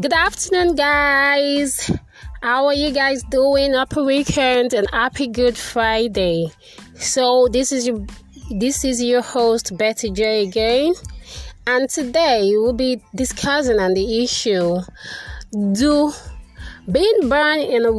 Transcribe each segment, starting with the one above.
Good afternoon, guys. How are you guys doing? Happy weekend and happy Good Friday. So this is your this is your host Betty J again, and today we'll be discussing on the issue: Do being burned in a,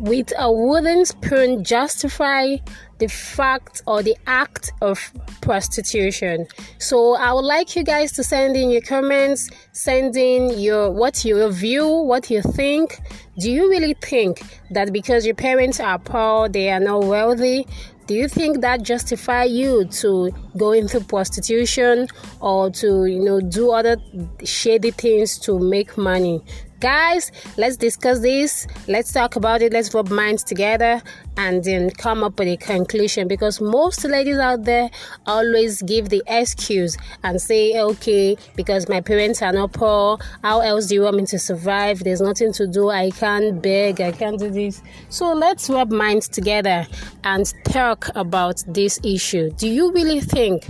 with a wooden spoon justify the fact or the act of prostitution. So I would like you guys to send in your comments, send in your what your view, what you think. Do you really think that because your parents are poor, they are not wealthy? Do you think that justify you to go into prostitution or to you know do other shady things to make money? Guys, let's discuss this. Let's talk about it. Let's rub minds together and then come up with a conclusion because most ladies out there always give the excuse and say, okay, because my parents are not poor, how else do you want me to survive? There's nothing to do. I can't beg. I can't do this. So let's rub minds together and talk about this issue. Do you really think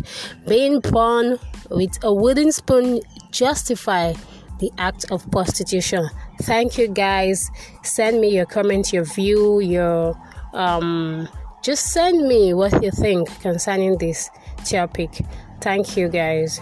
being born with a wooden spoon justify the act of prostitution. Thank you guys. Send me your comment, your view, your um just send me what you think concerning this topic. Thank you guys.